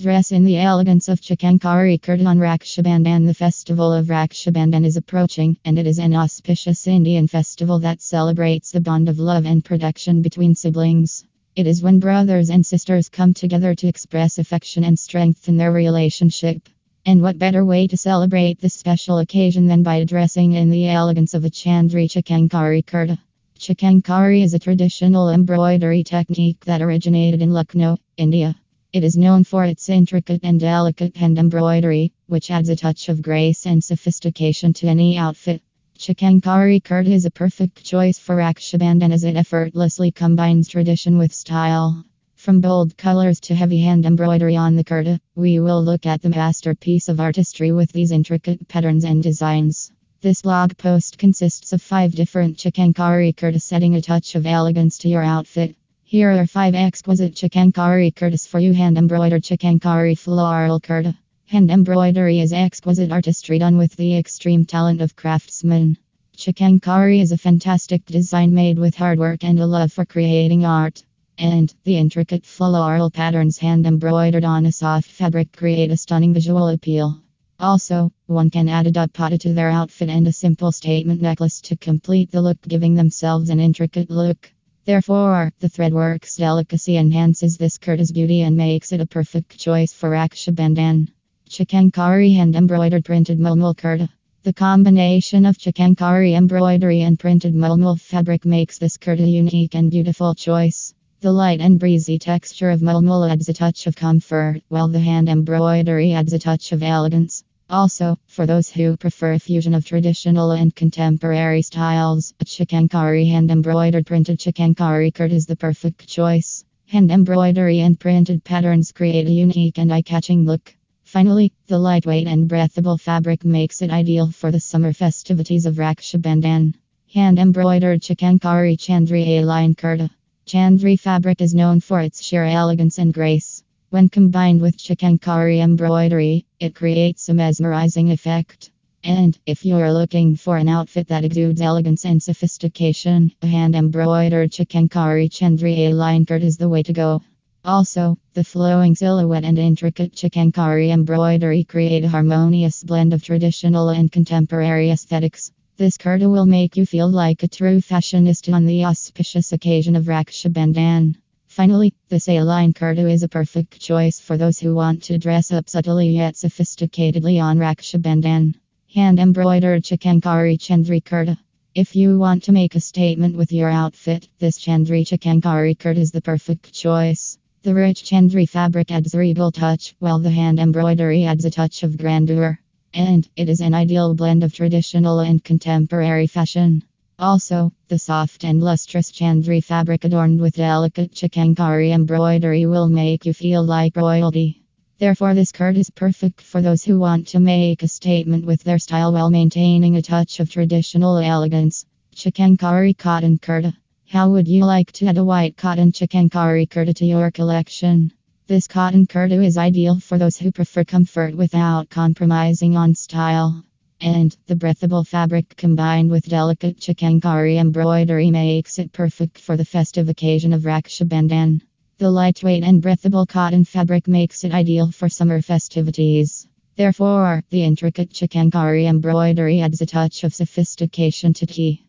Dress in the elegance of Chikankari Kurta On Raksha Bandhan. The festival of Raksha Bandhan is approaching, and it is an auspicious Indian festival that celebrates the bond of love and protection between siblings. It is when brothers and sisters come together to express affection and strengthen their relationship. And what better way to celebrate this special occasion than by dressing in the elegance of a Chanderi Chikankari Kurta? Chikankari is a traditional embroidery technique that originated in Lucknow, India. It is known for its intricate and delicate hand embroidery, which adds a touch of grace and sophistication to any outfit. Chikankari Kurta is a perfect choice for Rakshabandhan as it effortlessly combines tradition with style. From bold colors to heavy hand embroidery on the kurta, we will look at the masterpiece of artistry with these intricate patterns and designs. This blog post consists of five different chikankari kurtas setting a touch of elegance to your outfit. Here are five exquisite chikankari kurtas for you hand embroidered chikankari floral kurta. Hand embroidery is exquisite artistry done with the extreme talent of craftsmen. Chikankari is a fantastic design made with hard work and a love for creating art. And the intricate floral patterns hand embroidered on a soft fabric create a stunning visual appeal. Also, one can add a dot dupatta to their outfit and a simple statement necklace to complete the look, giving themselves an intricate look. Therefore, the threadwork's delicacy enhances this kurta's beauty and makes it a perfect choice for Raksha Bandhan. Chikankari hand embroidered printed mulmul kurta. The combination of chikankari embroidery and printed mulmul fabric makes this kurta a unique and beautiful choice. The light and breezy texture of mulmul adds a touch of comfort, while the hand embroidery adds a touch of elegance. Also, for those who prefer a fusion of traditional and contemporary styles, a chikankari hand embroidered printed chikankari kurta is the perfect choice. Hand embroidery and printed patterns create a unique and eye catching look. Finally, the lightweight and breathable fabric makes it ideal for the summer festivities of Raksha Bandhan. Hand embroidered chikankari chanderi A line kurta. Chanderi fabric is known for its sheer elegance and grace. When combined with chikankari embroidery, it creates a mesmerizing effect. And if you're looking for an outfit that exudes elegance and sophistication, a hand embroidered chikankari chanderi A line skirt is the way to go. Also, the flowing silhouette and intricate chikankari embroidery create a harmonious blend of traditional and contemporary aesthetics. This kurta will make you feel like a true fashionista on the auspicious occasion of Raksha Bandhan. Finally, the saline kurta is a perfect choice for those who want to dress up subtly yet sophisticatedly on Raksha Bandhan. Hand embroidered chikankari chanderi kurta. If you want to make a statement with your outfit, this chanderi chikankari kurta is the perfect choice. The rich chanderi fabric adds a regal touch, while the hand embroidery adds a touch of grandeur. And it is an ideal blend of traditional and contemporary fashion. Also, the soft and lustrous chanderi fabric adorned with delicate chikankari embroidery will make you feel like royalty. Therefore, this kurta is perfect for those who want to make a statement with their style while maintaining a touch of traditional elegance. Chikankari cotton kurta. How would you like to add a white cotton chikankari kurta to your collection? This cotton kurta is ideal for those who prefer comfort without compromising on style. And the breathable fabric combined with delicate chikankari embroidery makes it perfect for the festive occasion of Raksha Bandhan. The lightweight and breathable cotton fabric makes it ideal for summer festivities. Therefore, the intricate chikankari embroidery adds a touch of sophistication to tea.